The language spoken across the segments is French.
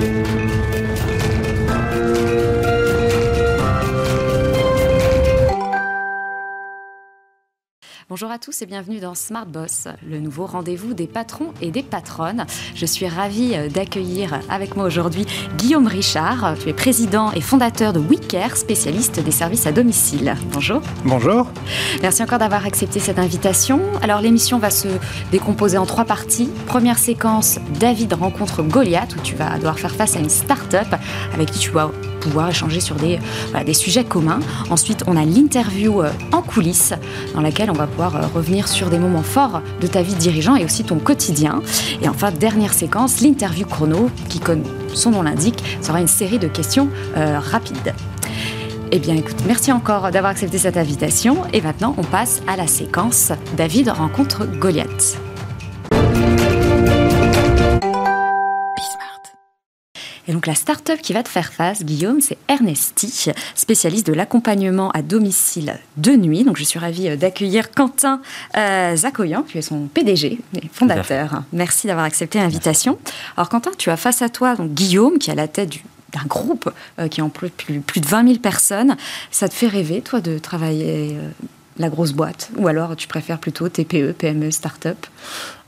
Thank you. Bonjour à tous et bienvenue dans Smart Boss, le nouveau rendez-vous des patrons et des patronnes. Je suis ravie euh, d'accueillir avec moi aujourd'hui Guillaume Richard. Tu es président et fondateur de WeCare, spécialiste des services à domicile. Bonjour. Bonjour. Merci encore d'avoir accepté cette invitation. Alors l'émission va se décomposer en trois parties. Première séquence, David rencontre Goliath, où tu vas devoir faire face à une start-up avec qui tu vas pouvoir échanger sur des, sujets communs. Ensuite, on a l'interview euh, en coulisses dans laquelle on va pouvoir euh, revenir sur des moments forts de ta vie de dirigeant et aussi ton quotidien. Et enfin, dernière séquence, l'interview chrono qui, comme son nom l'indique, sera une série de questions euh, rapides. Eh bien, écoute, merci encore d'avoir accepté cette invitation. Et maintenant, on passe à la séquence David rencontre Goliath. Et donc la start-up qui va te faire face, Guillaume, c'est Ernesti, spécialiste de l'accompagnement à domicile de nuit. Donc je suis ravie euh, d'accueillir Quentin euh, Zakoyan, qui est son PDG et fondateur. Merci d'avoir accepté l'invitation. Alors Quentin, tu as face à toi donc, Guillaume, qui est à la tête d'un groupe euh, qui emploie plus, plus, de 20 000 personnes. Ça te fait rêver, toi, de travailler euh, la grosse boîte? Ou alors tu préfères plutôt TPE, PME, start-up?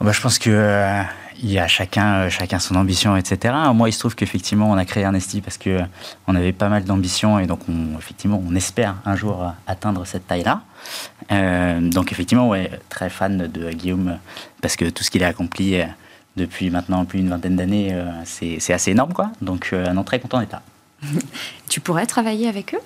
Bah, Je pense que il y a chacun, euh, chacun son ambition, etc. Moi, il se trouve qu'effectivement, on a créé Ernesti parce que euh, on avait pas mal d'ambition et donc, on, effectivement, on espère un jour euh, atteindre cette taille-là. donc, effectivement, ouais, très fan de Guillaume parce que tout ce qu'il a accompli depuis maintenant plus d'une vingtaine d'années, c'est assez énorme, quoi. Donc, non, très content d'être là. tu pourrais travailler avec eux?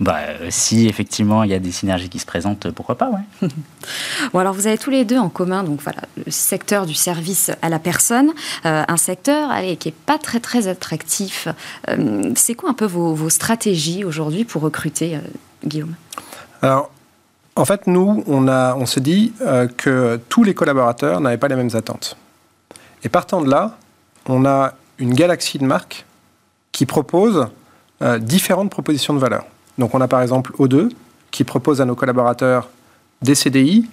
Bah, euh, si effectivement il y a des synergies qui se présentent, pourquoi pas, ouais. bon, alors vous avez tous les deux en commun, donc voilà, le secteur du service à la personne, euh, un secteur allez, qui est pas très très attractif. Euh, c'est quoi un peu vos, stratégies aujourd'hui pour recruter, Guillaume? Alors, en fait, nous, on, a, on se dit que tous les collaborateurs n'avaient pas les mêmes attentes. Et partant de là, on a une galaxie de marques qui proposent différentes propositions de valeur. Donc on a par exemple O2 qui propose à nos collaborateurs des CDI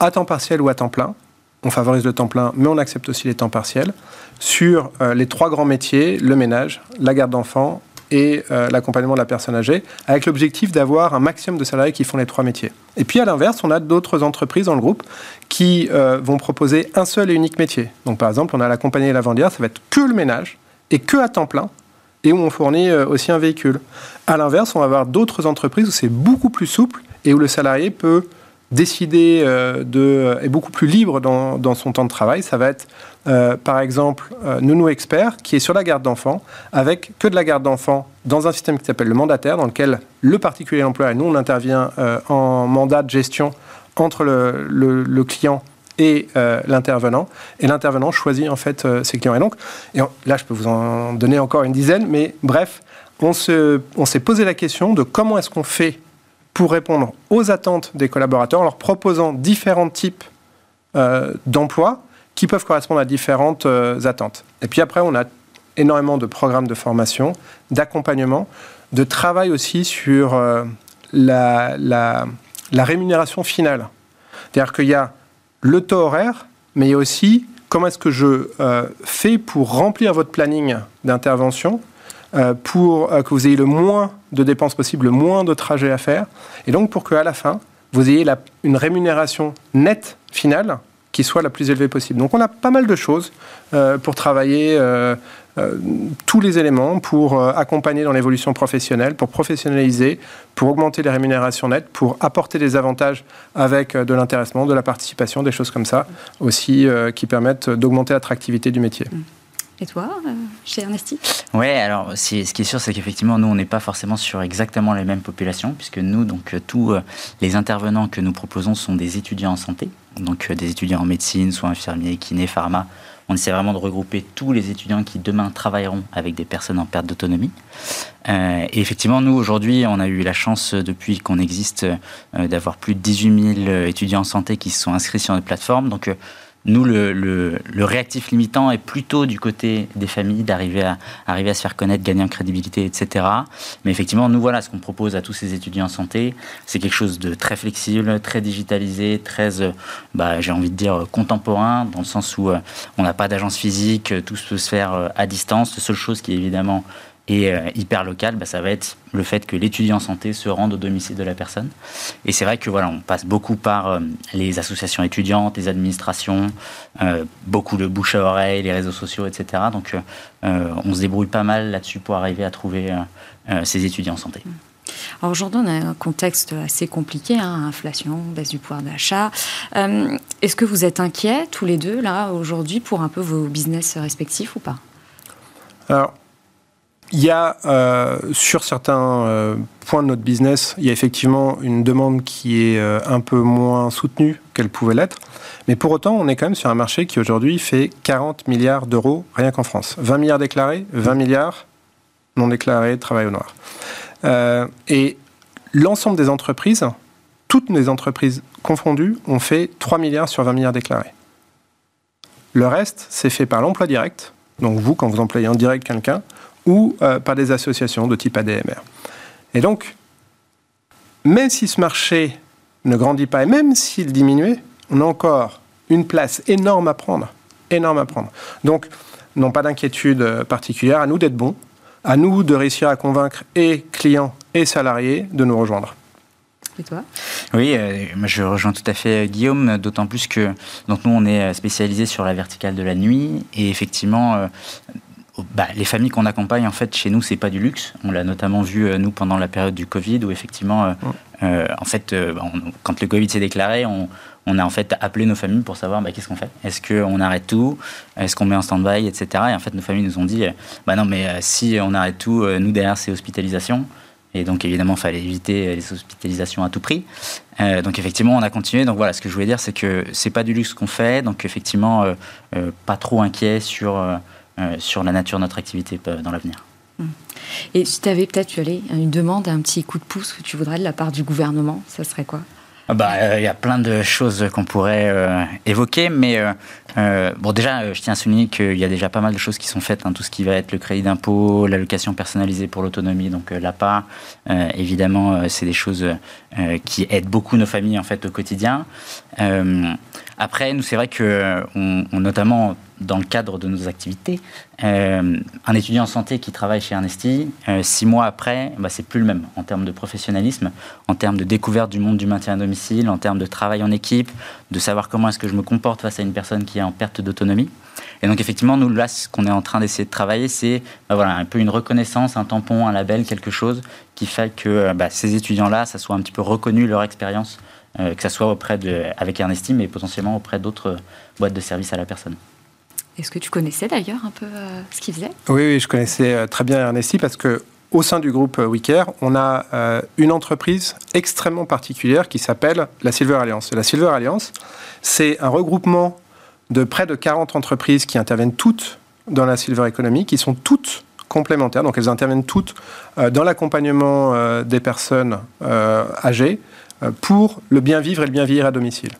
à temps partiel ou à temps plein. On favorise le temps plein, mais on accepte aussi les temps partiels sur euh, les trois grands métiers, le ménage, la garde d'enfants et euh, l'accompagnement de la personne âgée, avec l'objectif d'avoir un maximum de salariés qui font les trois métiers. Et puis à l'inverse, on a d'autres entreprises dans le groupe qui euh, vont proposer un seul et unique métier. Donc par exemple, on a la compagnie Lavandière, ça va être que le ménage et que à temps plein, et où on fournit euh, aussi un véhicule. À l'inverse, on va avoir d'autres entreprises où c'est beaucoup plus souple et où le salarié peut décider euh, de, est beaucoup plus libre dans, dans, son temps de travail. Ça va être, euh, par exemple, Nounou Expert, qui est sur la garde d'enfants, avec que de la garde d'enfants dans un système qui s'appelle le mandataire, dans lequel le particulier employeur et nous, on intervient en mandat de gestion entre le, le, le client et euh, l'intervenant. Et l'intervenant choisit en fait euh, ses clients. Et donc, et là, je peux vous en donner encore une dizaine, mais bref, on s'est posé la question de comment est-ce qu'on fait pour répondre aux attentes des collaborateurs en leur proposant différents types euh, d'emplois qui peuvent correspondre à différentes attentes. Et puis après, on a énormément de programmes de formation, d'accompagnement, de travail aussi sur la, la rémunération finale. C'est-à-dire qu'il y a le taux horaire, mais aussi comment est-ce que je euh, fais pour remplir votre planning d'intervention euh, pour euh, que vous ayez le moins de dépenses possible, le moins de trajets à faire, et donc pour qu'à la fin, vous ayez une rémunération nette finale qui soit la plus élevée possible. Donc on a pas mal de choses pour travailler euh, tous les éléments pour euh, accompagner dans l'évolution professionnelle, pour professionnaliser, pour augmenter les rémunérations nettes, pour apporter des avantages avec euh, de l'intéressement, de la participation, des choses comme ça aussi qui permettent d'augmenter l'attractivité du métier. Et toi, chez Ernesti? Oui, alors ce qui est sûr, c'est qu'effectivement, nous, on n'est pas forcément sur exactement les mêmes populations, puisque nous, donc, tous les intervenants que nous proposons sont des étudiants en santé, donc des étudiants en médecine, soit infirmiers, kinés, pharma, on essaie vraiment de regrouper tous les étudiants qui demain travailleront avec des personnes en perte d'autonomie. Euh, et effectivement, nous, aujourd'hui, on a eu la chance, depuis qu'on existe, euh, d'avoir plus de 18 000 étudiants en santé qui se sont inscrits sur notre plateforme. Donc, euh, nous, le, réactif limitant est plutôt du côté des familles, d'arriver à, arriver à se faire connaître, gagner en crédibilité, etc. Mais effectivement, nous, voilà, ce qu'on propose à tous ces étudiants en santé, c'est quelque chose de très flexible, très digitalisé, très, euh, bah, j'ai envie de dire, contemporain, dans le sens où euh, on n'a pas d'agence physique, tout peut se faire à distance. La seule chose qui est évidemment et euh, hyper local, bah, ça va être le fait que l'étudiant en santé se rende au domicile de la personne. Et c'est vrai que voilà, on passe beaucoup par euh, les associations étudiantes, les administrations, euh, beaucoup le bouche à oreille, les réseaux sociaux, etc. Donc on se débrouille pas mal là-dessus pour arriver à trouver ces étudiants en santé. Alors aujourd'hui, on a un contexte assez compliqué, hein, inflation, baisse du pouvoir d'achat. Est-ce que vous êtes inquiets tous les deux là aujourd'hui pour un peu vos business respectifs ou pas? Alors il y a euh, sur certains euh, points de notre business, il y a effectivement une demande qui est euh, un peu moins soutenue qu'elle pouvait l'être. Mais pour autant, on est quand même sur un marché qui aujourd'hui fait 40 milliards d'euros rien qu'en France. 20 milliards déclarés, 20 milliards non déclarés, travail au noir. et l'ensemble des entreprises, toutes les entreprises confondues, ont fait 3 milliards sur 20 milliards déclarés. Le reste, c'est fait par l'emploi direct. Donc vous, quand vous employez en direct quelqu'un, ou euh, par des associations de type ADMR. Et donc, même si ce marché ne grandit pas et même s'il diminuait, on a encore une place énorme à prendre. Énorme à prendre. Donc, non pas d'inquiétude euh, particulière, à nous d'être bons, à nous de réussir à convaincre et clients et salariés de nous rejoindre. Et toi? Oui, euh, je rejoins tout à fait Guillaume, d'autant plus que donc nous, on est spécialisé sur la verticale de la nuit et effectivement, bah, les familles qu'on accompagne, en fait, chez nous, c'est pas du luxe. On l'a notamment vu, euh, nous, pendant la période du Covid, où effectivement, euh, euh, en fait, bah, quand le Covid s'est déclaré, on, a en fait appelé nos familles pour savoir bah, qu'est-ce qu'on fait? Est-ce qu'on arrête tout? Est-ce qu'on met en stand-by, etc. Et en fait, nos familles nous ont dit, bah non, mais si on arrête tout, nous, derrière, c'est hospitalisation. Et donc, évidemment, il fallait éviter les hospitalisations à tout prix. donc, effectivement, on a continué. Donc, voilà, ce que je voulais dire, c'est que c'est pas du luxe qu'on fait. Donc, effectivement, pas trop inquiet sur sur la nature de notre activité euh, dans l'avenir. Et si tu avais peut-être une demande, un petit coup de pouce que tu voudrais de la part du gouvernement, ça serait quoi? Ah bah, euh, il y a plein de choses qu'on pourrait évoquer, mais bon, déjà, je tiens à souligner qu'il y a déjà pas mal de choses qui sont faites, hein, tout ce qui va être le crédit d'impôt, l'allocation personnalisée pour l'autonomie, donc l'APA, évidemment, c'est des choses qui aident beaucoup nos familles en fait au quotidien. après, nous, c'est vrai que, on, notamment dans le cadre de nos activités. Euh, un étudiant en santé qui travaille chez Ernesti, euh, six mois après, bah, c'est plus le même en termes de professionnalisme, en termes de découverte du monde du maintien à domicile, en termes de travail en équipe, de savoir comment est-ce que je me comporte face à une personne qui est en perte d'autonomie. Et donc effectivement, nous, là, ce qu'on est en train d'essayer de travailler, c'est bah, voilà, un peu une reconnaissance, un tampon, un label, quelque chose qui fait que bah, ces étudiants-là, ça soit un petit peu reconnu leur expérience, euh, que ça soit auprès de, avec Ernesti, mais potentiellement auprès d'autres boîtes de services à la personne. Est-ce que tu connaissais d'ailleurs un peu euh, ce qu'il faisait oui, je connaissais euh, très bien Ernesti parce que au sein du groupe euh, WeCare, on a une entreprise extrêmement particulière qui s'appelle la Silver Alliance. la Silver Alliance, c'est un regroupement de près de 40 entreprises qui interviennent toutes dans la Silver Economy, qui sont toutes complémentaires. Donc elles interviennent toutes dans l'accompagnement des personnes âgées pour le bien vivre et le bien vivre à domicile.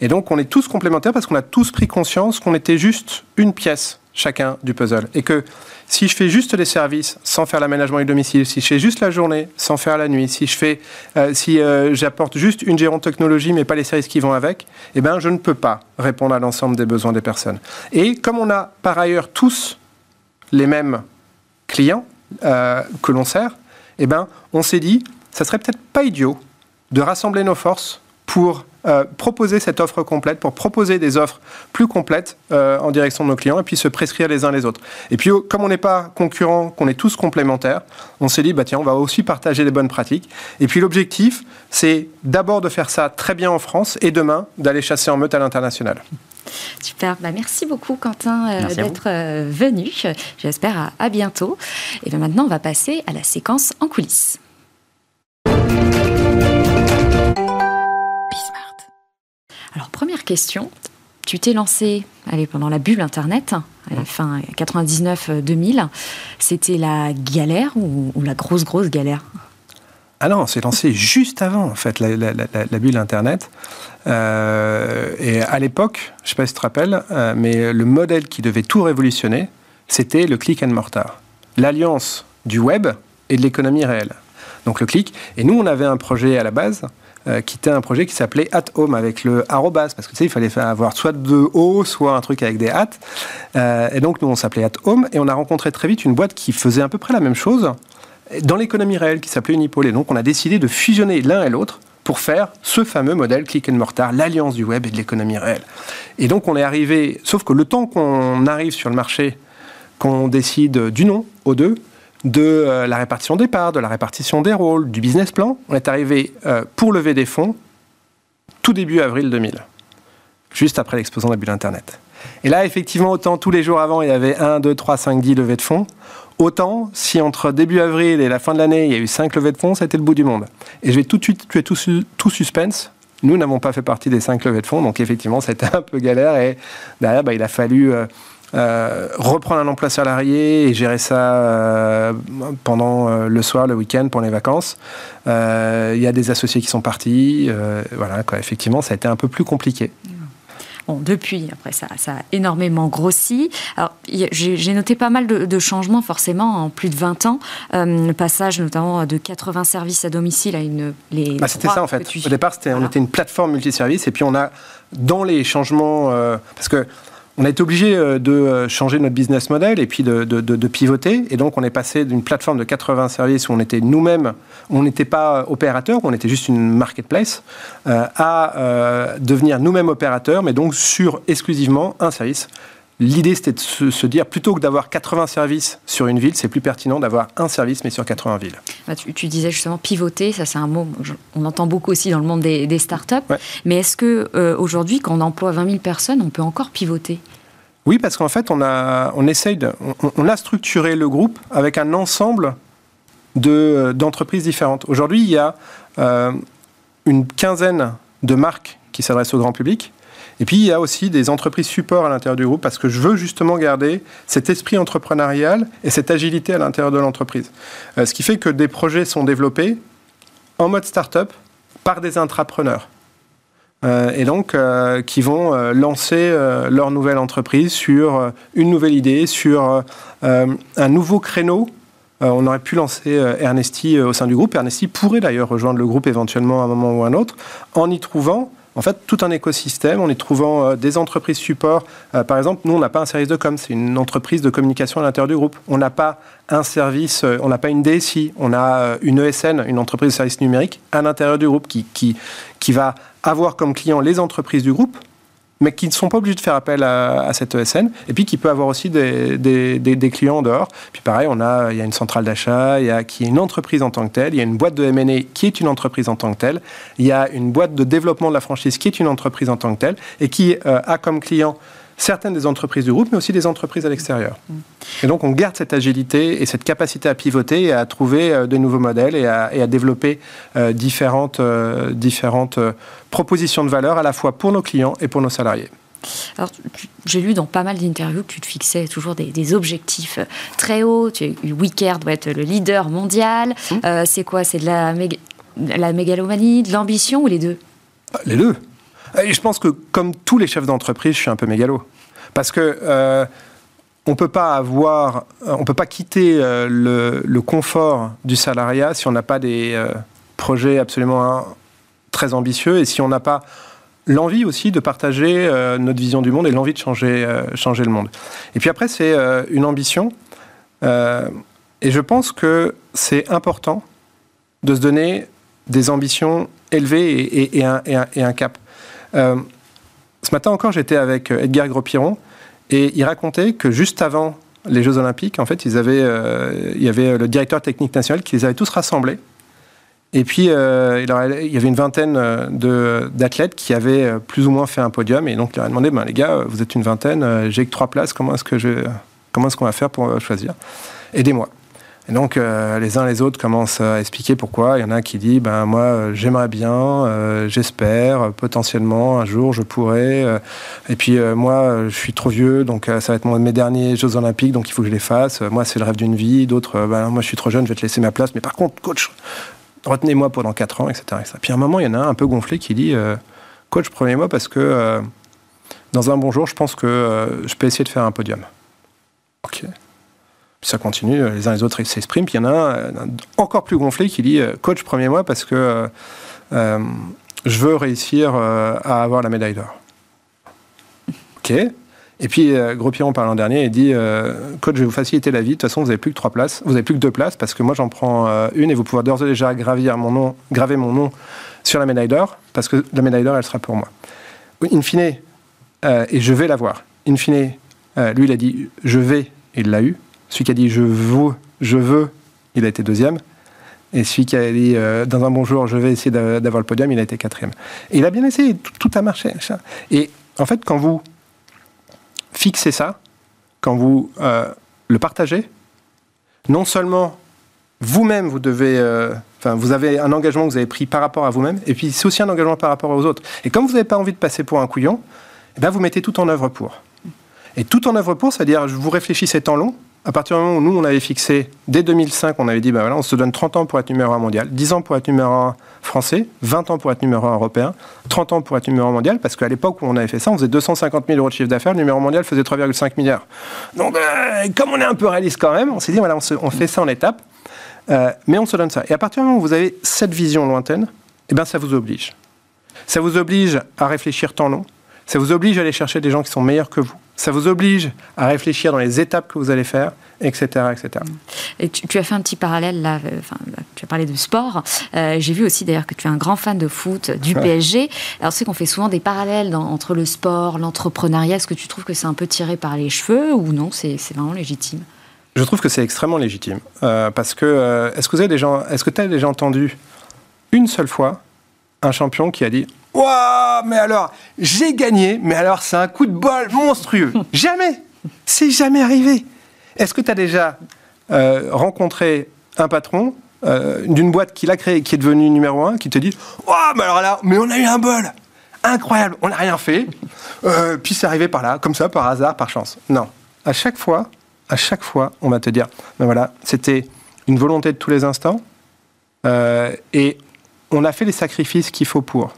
Et donc, on est tous complémentaires parce qu'on a tous pris conscience qu'on était juste une pièce chacun du puzzle. Et que si je fais juste les services sans faire l'aménagement du domicile, si je fais juste la journée sans faire la nuit, si je fais, euh, si euh, j'apporte juste une technologie mais pas les services qui vont avec, eh ben je ne peux pas répondre à l'ensemble des besoins des personnes. Et comme on a par ailleurs tous les mêmes clients euh, que l'on sert, eh ben on s'est dit, ça serait peut-être pas idiot de rassembler nos forces pour euh, proposer cette offre complète, pour proposer des offres plus complètes euh, en direction de nos clients et puis se prescrire les uns les autres. Et puis, comme on n'est pas concurrents, qu'on est tous complémentaires, on s'est dit, bah, tiens, on va aussi partager les bonnes pratiques. Et puis, l'objectif, c'est d'abord de faire ça très bien en France et demain d'aller chasser en meute à l'international. Super, bah, merci beaucoup Quentin euh, d'être venu. J'espère à, à, bientôt. Et bien maintenant, on va passer à la séquence en coulisses. Alors, première question. Tu t'es lancé allez, pendant la bulle Internet, fin 99-2000. C'était la galère ou, la grosse, grosse galère? Ah non, c'est lancé juste avant, en fait, la, la, bulle Internet. Euh, et à l'époque, je ne sais pas si tu te rappelles, euh, mais le modèle qui devait tout révolutionner, c'était le click and mortar. L'alliance du web et de l'économie réelle. Donc le click. Et nous, on avait un projet à la base euh, qui était un projet qui s'appelait At Home avec le arrobas, parce que tu sais, il fallait avoir soit deux O, soit un truc avec des at. et donc nous, on s'appelait At Home et on a rencontré très vite une boîte qui faisait à peu près la même chose dans l'économie réelle qui s'appelait Unipol. Et donc on a décidé de fusionner l'un et l'autre pour faire ce fameux modèle click and mortar, l'alliance du web et de l'économie réelle. Et donc on est arrivé, sauf que le temps qu'on arrive sur le marché, qu'on décide du nom aux deux, de euh, la répartition des parts, de la répartition des rôles, du business plan, on est arrivé euh, pour lever des fonds tout début avril 2000, juste après l'explosion de la bulle Internet. Et là, effectivement, autant tous les jours avant, il y avait 1, 2, 3, 5, 10 levées de fonds, Autant, si entre début avril et la fin de l'année, il y a eu cinq levées de fonds, c'était le bout du monde. Et je vais tout de suite tuer tout, tout suspense. Nous n'avons pas fait partie des cinq levées de fonds, donc effectivement, c'était un peu galère. Et derrière, bah, il a fallu euh, euh, reprendre un emploi salarié et gérer ça euh, pendant le soir, le week-end, pour les vacances. Il y a des associés qui sont partis. voilà, quoi, effectivement, ça a été un peu plus compliqué. Bon, depuis, après, ça, ça a énormément grossi. Alors, j'ai noté pas mal de, changements, forcément, en plus de 20 ans. Euh, le passage, notamment, de 80 services à domicile à une. Les bah, c'était ça, en fait. Au départ, on était une plateforme multiservice, et puis on a, dans les changements. Euh, parce que on a été obligé euh, de euh, changer notre business model et puis de, pivoter. Et donc, on est passé d'une plateforme de 80 services où on était nous-mêmes, on n'était pas opérateur, on était juste une marketplace, euh, à devenir nous-mêmes opérateurs, mais donc sur exclusivement un service L'idée, c'était de se, dire, plutôt que d'avoir 80 services sur une ville, c'est plus pertinent d'avoir un service, mais sur 80 villes. Bah, tu, disais justement pivoter, ça c'est un mot on entend beaucoup aussi dans le monde des, startups. Mais est-ce que euh, aujourd'hui, quand on emploie 20 000 personnes, on peut encore pivoter? Oui, parce qu'en fait, on a, on essaye de, on, a structuré le groupe avec un ensemble de, d'entreprises différentes. Aujourd'hui, il y a euh, une quinzaine de marques qui s'adressent au grand public. Et puis, il y a aussi des entreprises support à l'intérieur du groupe parce que je veux justement garder cet esprit entrepreneurial et cette agilité à l'intérieur de l'entreprise. Euh, ce qui fait que des projets sont développés en mode start-up par des intrapreneurs. Euh, et donc, euh, qui vont lancer leur nouvelle entreprise sur une nouvelle idée, sur un nouveau créneau on aurait pu lancer Ernesti au sein du groupe. Ernesti pourrait d'ailleurs rejoindre le groupe éventuellement à un moment ou à un autre, en y trouvant en fait tout un écosystème en y trouvant euh, des entreprises support. Euh, par exemple, nous, on n'a pas un service de com, c'est une entreprise de communication à l'intérieur du groupe. On n'a pas un service, euh, on n'a pas une DSI, on a une ESN, une entreprise de services numériques, à l'intérieur du groupe qui, qui, qui va avoir comme client les entreprises du groupe, mais qui ne sont pas obligés de faire appel à, cette ESN, et puis qui peut avoir aussi des, des, clients en dehors. Puis pareil, on a, il y a une centrale d'achat, il y a, qui est une entreprise en tant que telle, il y a une boîte de M&A qui est une entreprise en tant que telle, il y a une boîte de développement de la franchise qui est une entreprise en tant que telle, et qui euh, a comme client certaines des entreprises du groupe, mais aussi des entreprises à l'extérieur. Mm. Et donc on garde cette agilité et cette capacité à pivoter et à trouver euh, de nouveaux modèles et à, développer euh, différentes, euh, différentes propositions de valeur à la fois pour nos clients et pour nos salariés. Alors, j'ai lu dans pas mal d'interviews que tu te fixais toujours des, objectifs très hauts. Tu, Wicker doit être le leader mondial. Mm. c'est quoi? C'est de la, la mégalomanie, de l'ambition ou les deux? Les deux. Et je pense que, comme tous les chefs d'entreprise, je suis un peu mégalo. Parce que euh, on peut pas on peut pas quitter euh, le, confort du salariat si on n'a pas des euh, projets absolument hein, très ambitieux et si on n'a pas l'envie aussi de partager notre vision du monde et l'envie de changer, le monde. Et puis après, c'est une ambition. et je pense que c'est important de se donner des ambitions élevées et un, cap. Euh, ce matin encore, j'étais avec euh, Edgar Gros-Piron et il racontait que juste avant les Jeux Olympiques, en fait, euh, il y avait le directeur technique national qui les avait tous rassemblés. Et puis, il, y avait une vingtaine d'athlètes qui avaient plus ou moins fait un podium. Et donc, il leur a demandé, ben, les gars, vous êtes une vingtaine, j'ai que trois places, comment est-ce comment est-ce qu'on va faire pour choisir? Aidez-moi. Et donc, euh, les uns les autres commencent à expliquer pourquoi. Il y en a qui dit, ben moi, euh, j'aimerais bien, euh, j'espère, potentiellement, un jour, je pourrais. et puis, moi, je suis trop vieux, donc ça va être mes derniers Jeux Olympiques, donc il faut que je les fasse. Moi, c'est le rêve d'une vie. D'autres, ben, moi, je suis trop jeune, je vais te laisser ma place. Mais par contre, coach, retenez-moi pendant 4 ans, etc., Puis à un moment, il y en a un un peu gonflé qui dit Coach, prenez-moi parce que dans un bon jour, je pense que je peux essayer de faire un podium. Ok. Ça continue, les uns les autres s'expriment. Puis il y en a un, encore plus gonflé qui dit Coach, prenez-moi parce que je veux réussir à avoir la médaille d'or. Ok. Et puis, euh, Gros Piron, par l'an dernier, il dit euh, Coach, je vais vous faciliter la vie. De toute façon, vous n'avez plus que trois places. Vous n'avez plus que deux places parce que moi, j'en prends euh, une et vous pouvez d'ores et déjà mon nom, graver mon nom sur la médaille d'or parce que la médaille d'or, elle sera pour moi. In fine, et je vais l'avoir. In fine, lui, il a dit Je vais, il l'a eu. Celui qui a dit Je veux, je veux, il a été deuxième. Et celui qui a dit Dans un bon jour, je vais essayer d'avoir le podium, il a été quatrième. Et il a bien essayé, tout, a marché. Et en fait, quand vous fixez ça, quand vous euh, le partagez, non seulement vous-même, vous devez, euh, vous avez un engagement que vous avez pris par rapport à vous-même, et puis c'est aussi un engagement par rapport aux autres. Et comme vous n'avez pas envie de passer pour un couillon, eh bien, vous mettez tout en œuvre pour. Et tout en œuvre pour, c'est-à-dire vous réfléchissez temps long, à partir du moment où nous, on avait fixé, dès 2005, on avait dit, bah voilà, on se donne 30 ans pour être numéro 1 mondial, 10 ans pour être numéro 1 français, 20 ans pour être numéro 1 européen, 30 ans pour être numéro 1 mondial, parce qu'à l'époque où on avait fait ça, on faisait 250 000 euros de chiffre d'affaires, le numéro mondial faisait 3,5 milliards. Donc, euh, comme on est un peu réaliste quand même, on s'est dit, voilà, on, fait ça en étapes, euh, mais on se donne ça. Et à partir du moment où vous avez cette vision lointaine, eh ben, ça vous oblige. Ça vous oblige à réfléchir temps long, ça vous oblige à aller chercher des gens qui sont meilleurs que vous, ça vous oblige à réfléchir dans les étapes que vous allez faire, etc. etc. Et tu, as fait un petit parallèle là, euh, enfin, tu as parlé de sport. Euh, j'ai vu aussi d'ailleurs que tu es un grand fan de foot, du PSG. Alors c'est qu'on fait souvent des parallèles entre le sport, l'entrepreneuriat. Est-ce que tu trouves que c'est un peu tiré par les cheveux ou non C'est vraiment légitime? Je trouve que c'est extrêmement légitime. Euh, parce que, est-ce que tu as déjà entendu une seule fois un champion qui a dit Waouh, mais alors, j'ai gagné, mais alors c'est un coup de bol monstrueux. jamais C'est jamais arrivé. Est-ce que tu as déjà euh, rencontré un patron euh, d'une boîte qu'il a créée, qui est devenu numéro un, qui te dit Waouh, mais alors là, mais on a eu un bol Incroyable, on n'a rien fait. Euh, puis c'est arrivé par là, comme ça, par hasard, par chance. Non. À chaque fois, à chaque fois, on va te dire Ben voilà, c'était une volonté de tous les instants. et on a fait les sacrifices qu'il faut pour.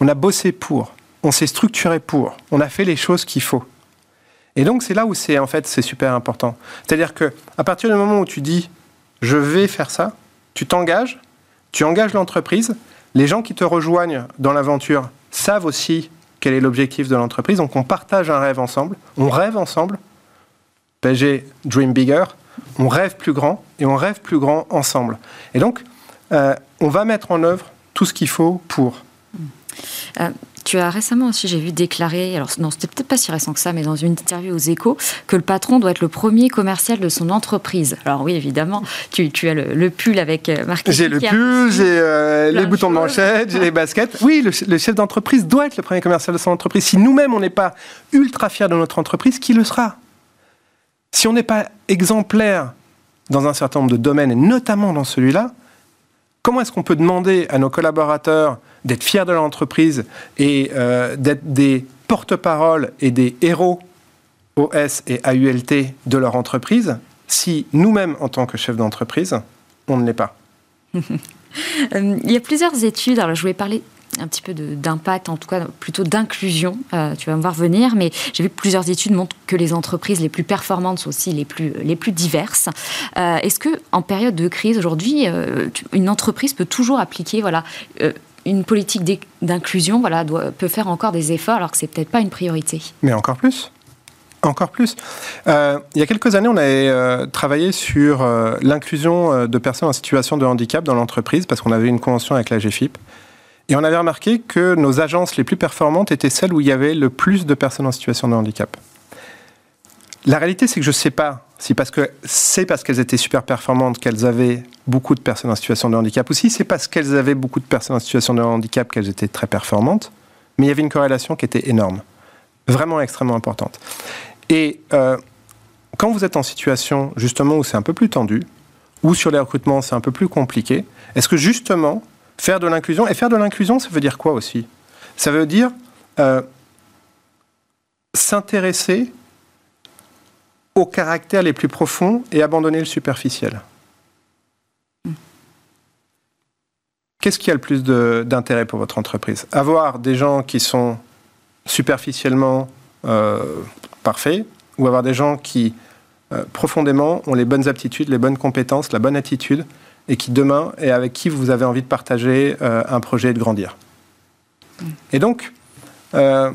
On a bossé pour. On s'est structuré pour. On a fait les choses qu'il faut. Et donc c'est là où c'est en fait c'est super important. C'est-à-dire que à partir du moment où tu dis je vais faire ça, tu t'engages, tu engages l'entreprise, les gens qui te rejoignent dans l'aventure savent aussi quel est l'objectif de l'entreprise, donc on partage un rêve ensemble, on rêve ensemble. PSG Dream Bigger, on rêve plus grand et on rêve plus grand ensemble. Et donc euh, on va mettre en œuvre tout ce qu'il faut pour. Euh, tu as récemment aussi, j'ai vu déclarer, alors non, c'était peut-être pas si récent que ça, mais dans une interview aux échos, que le patron doit être le premier commercial de son entreprise. Alors oui, évidemment, tu, tu as le, pull avec euh, marqué. J'ai le pull, j'ai les boutons de manchette, j'ai les baskets. Oui, le, chef d'entreprise doit être le premier commercial de son entreprise. Si nous-mêmes, on n'est pas ultra fiers de notre entreprise, qui le sera? Si on n'est pas exemplaire dans un certain nombre de domaines, et notamment dans celui-là, comment est-ce qu'on peut demander à nos collaborateurs d'être fiers de leur entreprise et euh, d'être des porte-parole et des héros OS et AULT de leur entreprise si nous-mêmes, en tant que chef d'entreprise, on ne l'est pas? Euh, Il y a plusieurs études, alors je voulais parler un petit peu d'impact, en tout cas plutôt d'inclusion. Euh, tu vas me voir venir, mais j'ai vu que plusieurs études montrent que les entreprises les plus performantes sont aussi les plus, les plus diverses. Euh, est-ce que en période de crise aujourd'hui, euh, une entreprise peut toujours appliquer voilà une politique d'inclusion, voilà, peut faire encore des efforts alors que c'est peut-être pas une priorité? Mais encore plus. Encore plus. il y a quelques années, on avait travaillé sur l'inclusion de personnes en situation de handicap dans l'entreprise parce qu'on avait une convention avec la GFIP. Et on avait remarqué que nos agences les plus performantes étaient celles où il y avait le plus de personnes en situation de handicap. La réalité, c'est que je ne sais pas si parce que c'est parce qu'elles étaient super performantes qu'elles avaient beaucoup de personnes en situation de handicap, ou si c'est parce qu'elles avaient beaucoup de personnes en situation de handicap qu'elles étaient très performantes, mais il y avait une corrélation qui était énorme, vraiment extrêmement importante. Et euh, quand vous êtes en situation justement où c'est un peu plus tendu, ou sur les recrutements c'est un peu plus compliqué, est-ce que justement Faire de l'inclusion. Et faire de l'inclusion, ça veut dire quoi aussi? Ça veut dire euh, s'intéresser aux caractères les plus profonds et abandonner le superficiel. qu'est-ce qui a le plus d'intérêt pour votre entreprise? Avoir des gens qui sont superficiellement euh, parfaits ou avoir des gens qui euh, profondément ont les bonnes aptitudes, les bonnes compétences, la bonne attitude et qui demain et avec qui vous avez envie de partager euh, un projet et de grandir. Mm. Et donc, bah,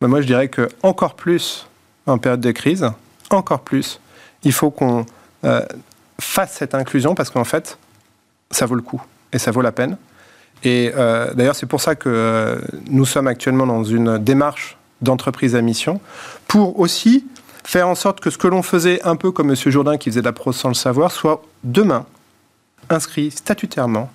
moi je dirais que encore plus en période de crise, encore plus, il faut qu'on fasse cette inclusion parce qu'en fait, ça vaut le coup et ça vaut la peine. Et euh, d'ailleurs, c'est pour ça que euh, nous sommes actuellement dans une démarche d'entreprise à mission pour aussi faire en sorte que ce que l'on faisait un peu comme M. Jourdain qui faisait de la prose sans le savoir soit demain inscrit statutairement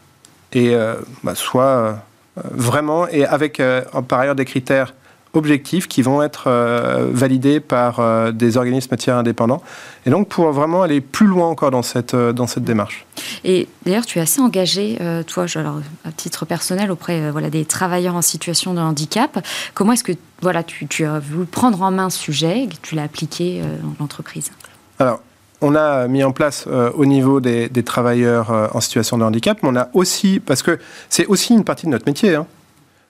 et euh, bah, soit vraiment et avec par ailleurs des critères objectifs qui vont être euh, validés par euh, des organismes tiers indépendants. Et donc, pour vraiment aller plus loin encore dans cette, euh, dans cette démarche. Et d'ailleurs, tu es assez engagé, toi, alors, à titre personnel, auprès voilà, des travailleurs en situation de handicap. Comment est-ce que voilà, tu, tu, as voulu prendre en main ce sujet et que tu l'as appliqué dans l'entreprise? Alors, on a mis en place au niveau des, travailleurs en situation de handicap, mais on a aussi, parce que c'est aussi une partie de notre métier, hein,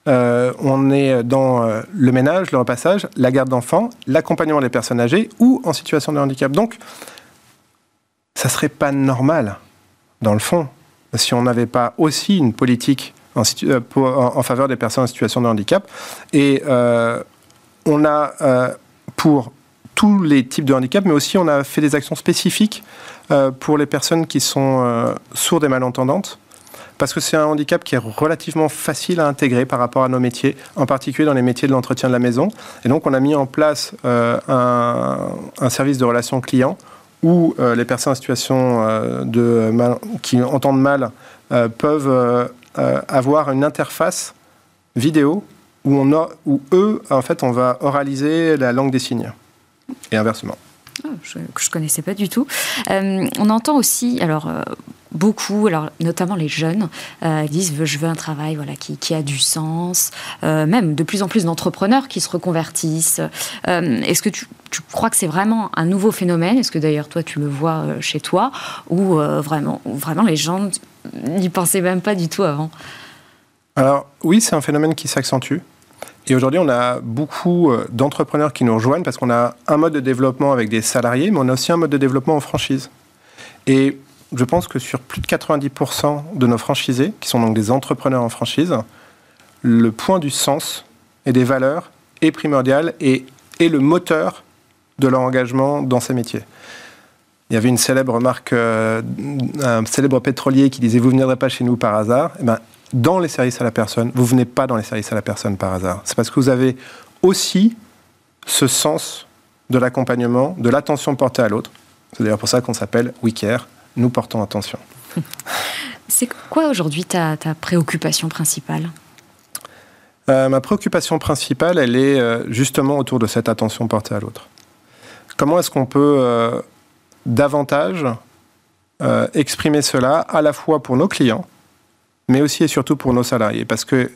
euh, on est dans euh, le ménage, le repassage, la garde d'enfants, l'accompagnement des personnes âgées ou en situation de handicap. Donc, ça serait pas normal, dans le fond, si on n'avait pas aussi une politique en, euh, faveur des personnes en situation de handicap. Et on a, pour tous les types de handicap, mais aussi on a fait des actions spécifiques pour les personnes qui sont sourdes et malentendantes parce que c'est un handicap qui est relativement facile à intégrer par rapport à nos métiers, en particulier dans les métiers de l'entretien de la maison. Et donc, on a mis en place euh, un, service de relations clients où euh, les personnes en situation euh, de qui entendent mal peuvent avoir une interface vidéo où, où eux, en fait, on va oraliser la langue des signes et inversement. Ah, je ne connaissais pas du tout. on entend aussi, alors beaucoup, alors notamment les jeunes, euh, disent je veux un travail voilà qui, a du sens. Euh, même de plus en plus d'entrepreneurs qui se reconvertissent. Euh, est-ce que tu, crois que c'est vraiment un nouveau phénomène? Est-ce que d'ailleurs toi tu le vois chez toi? Ou vraiment, vraiment les gens n'y pensaient même pas du tout avant? Alors oui, c'est un phénomène qui s'accentue. Et aujourd'hui, on a beaucoup d'entrepreneurs qui nous rejoignent parce qu'on a un mode de développement avec des salariés, mais on a aussi un mode de développement en franchise. Et je pense que sur plus de 90% de nos franchisés, qui sont donc des entrepreneurs en franchise, le point du sens et des valeurs est primordial et est le moteur de leur engagement dans ces métiers. Il y avait une célèbre marque, euh, un célèbre pétrolier qui disait Vous ne viendrez pas chez nous par hasard. Eh ben, dans les services à la personne, vous ne venez pas dans les services à la personne par hasard. C'est parce que vous avez aussi ce sens de l'accompagnement, de l'attention portée à l'autre. C'est d'ailleurs pour ça qu'on s'appelle WeCare, nous portons attention. C'est quoi aujourd'hui ta, préoccupation principale? Euh, Ma préoccupation principale, elle est euh, justement autour de cette attention portée à l'autre. Comment est-ce qu'on peut euh, davantage exprimer cela à la fois pour nos clients, mais aussi et surtout pour nos salariés Parce qu'il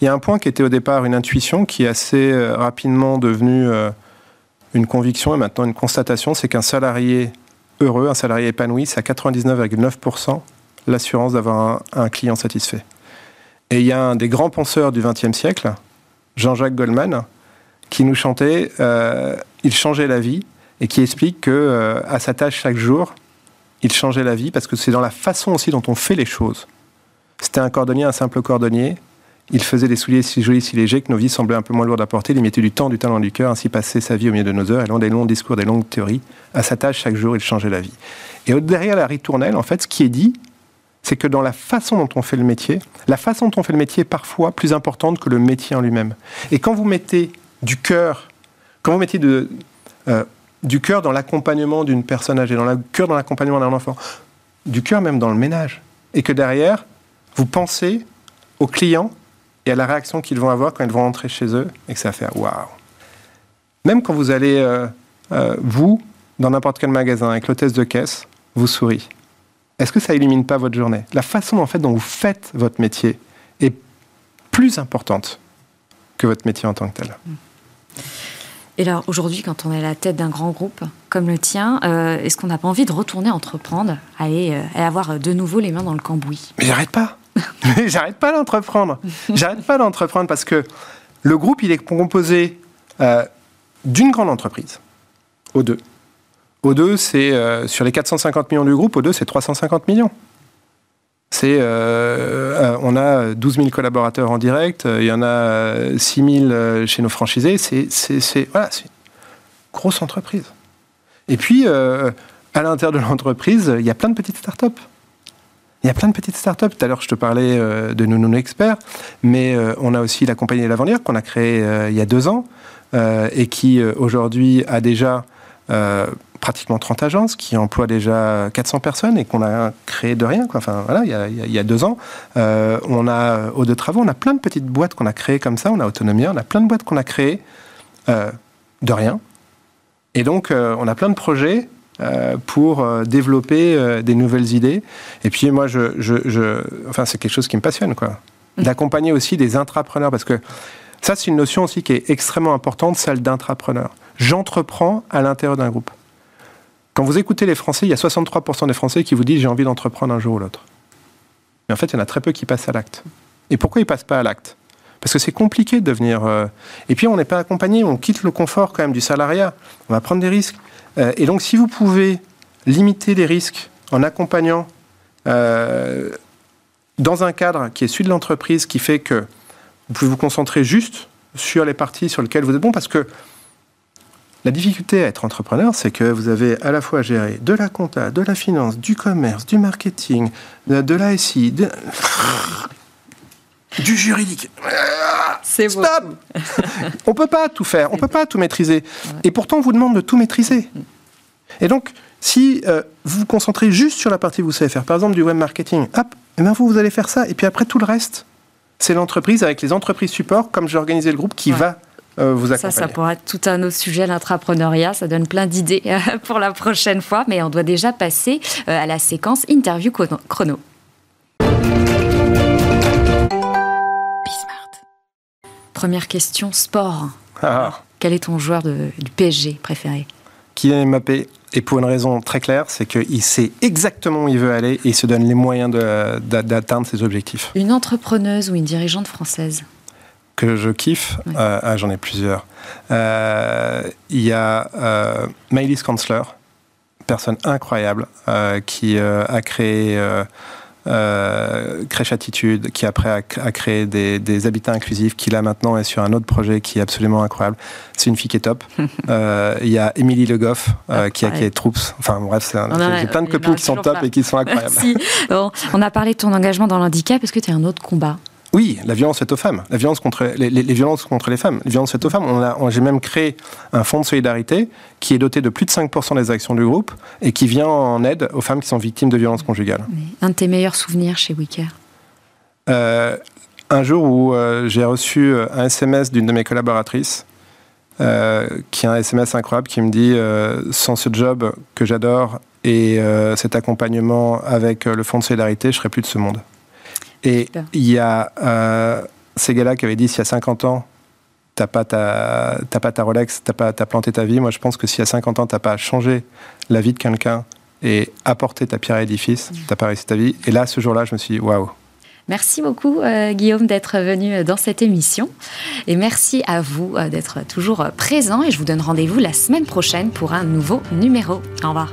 y a un point qui était au départ une intuition qui est assez rapidement devenu une conviction et maintenant une constatation, c'est qu'un salarié heureux, un salarié épanoui, c'est à 99,9% l'assurance d'avoir un, client satisfait. Et il y a un des grands penseurs du XXe siècle, Jean-Jacques Goldman, qui nous chantait euh, Il changeait la vie et qui explique que euh, à sa tâche chaque jour, il changeait la vie parce que c'est dans la façon aussi dont on fait les choses. C'était un cordonnier, un simple cordonnier, il faisait des souliers si jolis, si légers que nos vies semblaient un peu moins lourdes à porter. Il mettait du temps, du talent, du cœur, ainsi passait sa vie au milieu de nos heures, allant des longs discours, des longues théories. À sa tâche, chaque jour, il changeait la vie. Et derrière la ritournelle, en fait, ce qui est dit, c'est que dans la façon dont on fait le métier, la façon dont on fait le métier est parfois plus importante que le métier en lui-même. Et quand vous mettez du cœur, quand vous mettez euh, du cœur dans l'accompagnement d'une personne âgée, dans le cœur dans l'accompagnement d'un enfant, du cœur même dans le ménage, et que derrière, vous pensez au client et à la réaction qu'ils vont avoir quand ils vont rentrer chez eux et que ça va faire waouh. Même quand vous allez, euh, euh, vous, dans n'importe quel magasin avec l'hôtesse de caisse, vous souriez. Est-ce que ça illumine pas votre journée? La façon en fait dont vous faites votre métier est plus importante que votre métier en tant que tel. Et alors aujourd'hui, quand on est à la tête d'un grand groupe comme le tien, euh, est-ce qu'on n'a pas envie de retourner entreprendre, aller avoir de nouveau les mains dans le cambouis? Mais j'arrête pas j'arrête pas d'entreprendre. J'arrête pas d'entreprendre parce que le groupe, il est composé euh, d'une grande entreprise, O2. O2, c'est euh, sur les 450 millions du groupe, O2, c'est 350 millions. C'est, euh, on a 12 000 collaborateurs en direct, il y en a 6 000 chez nos franchisés. C'est, c'est, voilà, une grosse entreprise. Et puis, à l'intérieur de l'entreprise, il y a plein de petites startups. Il y a plein de petites startups. Tout à l'heure, je te parlais euh, de Nounou Expert, mais euh, on a aussi la compagnie Lavandière qu'on a créée euh, il y a deux ans et qui aujourd'hui a déjà pratiquement 30 agences, qui emploient déjà 400 personnes et qu'on a créé de rien. Enfin, voilà, il y, a, deux ans. on a Eau de Travaux, on a plein de petites boîtes qu'on a créées comme ça. On a Autonomia, on a plein de boîtes qu'on a créées de rien. Et donc, on a plein de projets pour euh, développer euh, des nouvelles idées. Et puis moi, je, je, enfin, c'est quelque chose qui me passionne, quoi. Mmh. D'accompagner aussi des intrapreneurs, parce que ça, c'est une notion aussi qui est extrêmement importante, celle d'intrapreneur. J'entreprends à l'intérieur d'un groupe. Quand vous écoutez les Français, il y a 63% des Français qui vous disent j'ai envie d'entreprendre un jour ou l'autre. Mais en fait, il y en a très peu qui passent à l'acte. Et pourquoi ils ne passent pas à l'acte? Parce que c'est compliqué de devenir... Et puis, on n'est pas accompagné, on quitte le confort quand même du salariat. On va prendre des risques. Euh, et donc, si vous pouvez limiter les risques en accompagnant euh, dans un cadre qui est celui de l'entreprise, qui fait que vous pouvez vous concentrer juste sur les parties sur lesquelles vous êtes bon, parce que la difficulté à être entrepreneur, c'est que vous avez à la fois géré de la compta, de la finance, du commerce, du marketing, de, de l'ASI, du juridique. C'est Stop On peut pas tout faire, on peut pas tout maîtriser. Et pourtant, on vous demande de tout maîtriser. Et donc, si euh, vous vous concentrez juste sur la partie que vous savez faire, par exemple du web marketing, hop, et eh bien vous, vous allez faire ça. Et puis après, tout le reste, c'est l'entreprise avec les entreprises support, comme j'ai organisé le groupe, qui va euh, vous accompagner. Ça, ça pourrait être tout un autre sujet, l'entrepreneuriat. Ça donne plein d'idées euh, pour la prochaine fois. Mais on doit déjà passer à la séquence interview chrono. Première question, sport. Ah. Quel est ton joueur de, du PSG préféré? Kylian Mbappé? Et pour une raison très claire, c'est qu'il sait exactement où il veut aller et il se donne les moyens d'atteindre ses objectifs. Une entrepreneuse ou une dirigeante française? Que je kiffe euh, ah, J'en ai plusieurs. Euh, il y a euh, Maëlys Kanzler, personne incroyable, euh, qui a créé euh, Crèche Attitude, qui après a, créé des, habitats inclusifs, qui là maintenant est sur un autre projet qui est absolument incroyable. C'est une fille qui est top. Euh, il y a Émilie Le Goff, euh, qui a créé Troops. Enfin bref, j'ai plein de copines qui sont top et qui sont incroyables. on a parlé de ton engagement dans l'handicap. Est-ce que tu as un autre combat? Oui, la violence faite aux femmes, la violence contre les, violences contre les femmes, les violences faites aux femmes. On a, j'ai même créé un fonds de solidarité qui est doté de plus de 5% des actions du groupe et qui vient en aide aux femmes qui sont victimes de violences conjugales. un de tes meilleurs souvenirs chez Wicker? Euh, Un jour où euh, j'ai reçu euh, un SMS d'une de mes collaboratrices, qui a un SMS incroyable, qui me dit sans ce job que j'adore et cet accompagnement avec le fonds de solidarité, je serais plus de ce monde. Et il y a euh, ces gars-là qui avaient dit s'il y a 50 ans, t'as pas ta, pas ta Rolex, t'as pas, as planté ta vie. Moi, je pense que s'il y a 50 ans, t'as pas changé la vie de quelqu'un et apporté ta pierre à l'édifice, tu mm. t'as pas réussi ta vie. Et là, ce jour-là, je me suis dit, waouh. Merci beaucoup, euh, Guillaume, d'être venu dans cette émission. Et merci à vous euh, d'être toujours présent. Et je vous donne rendez-vous la semaine prochaine pour un nouveau numéro. Au revoir.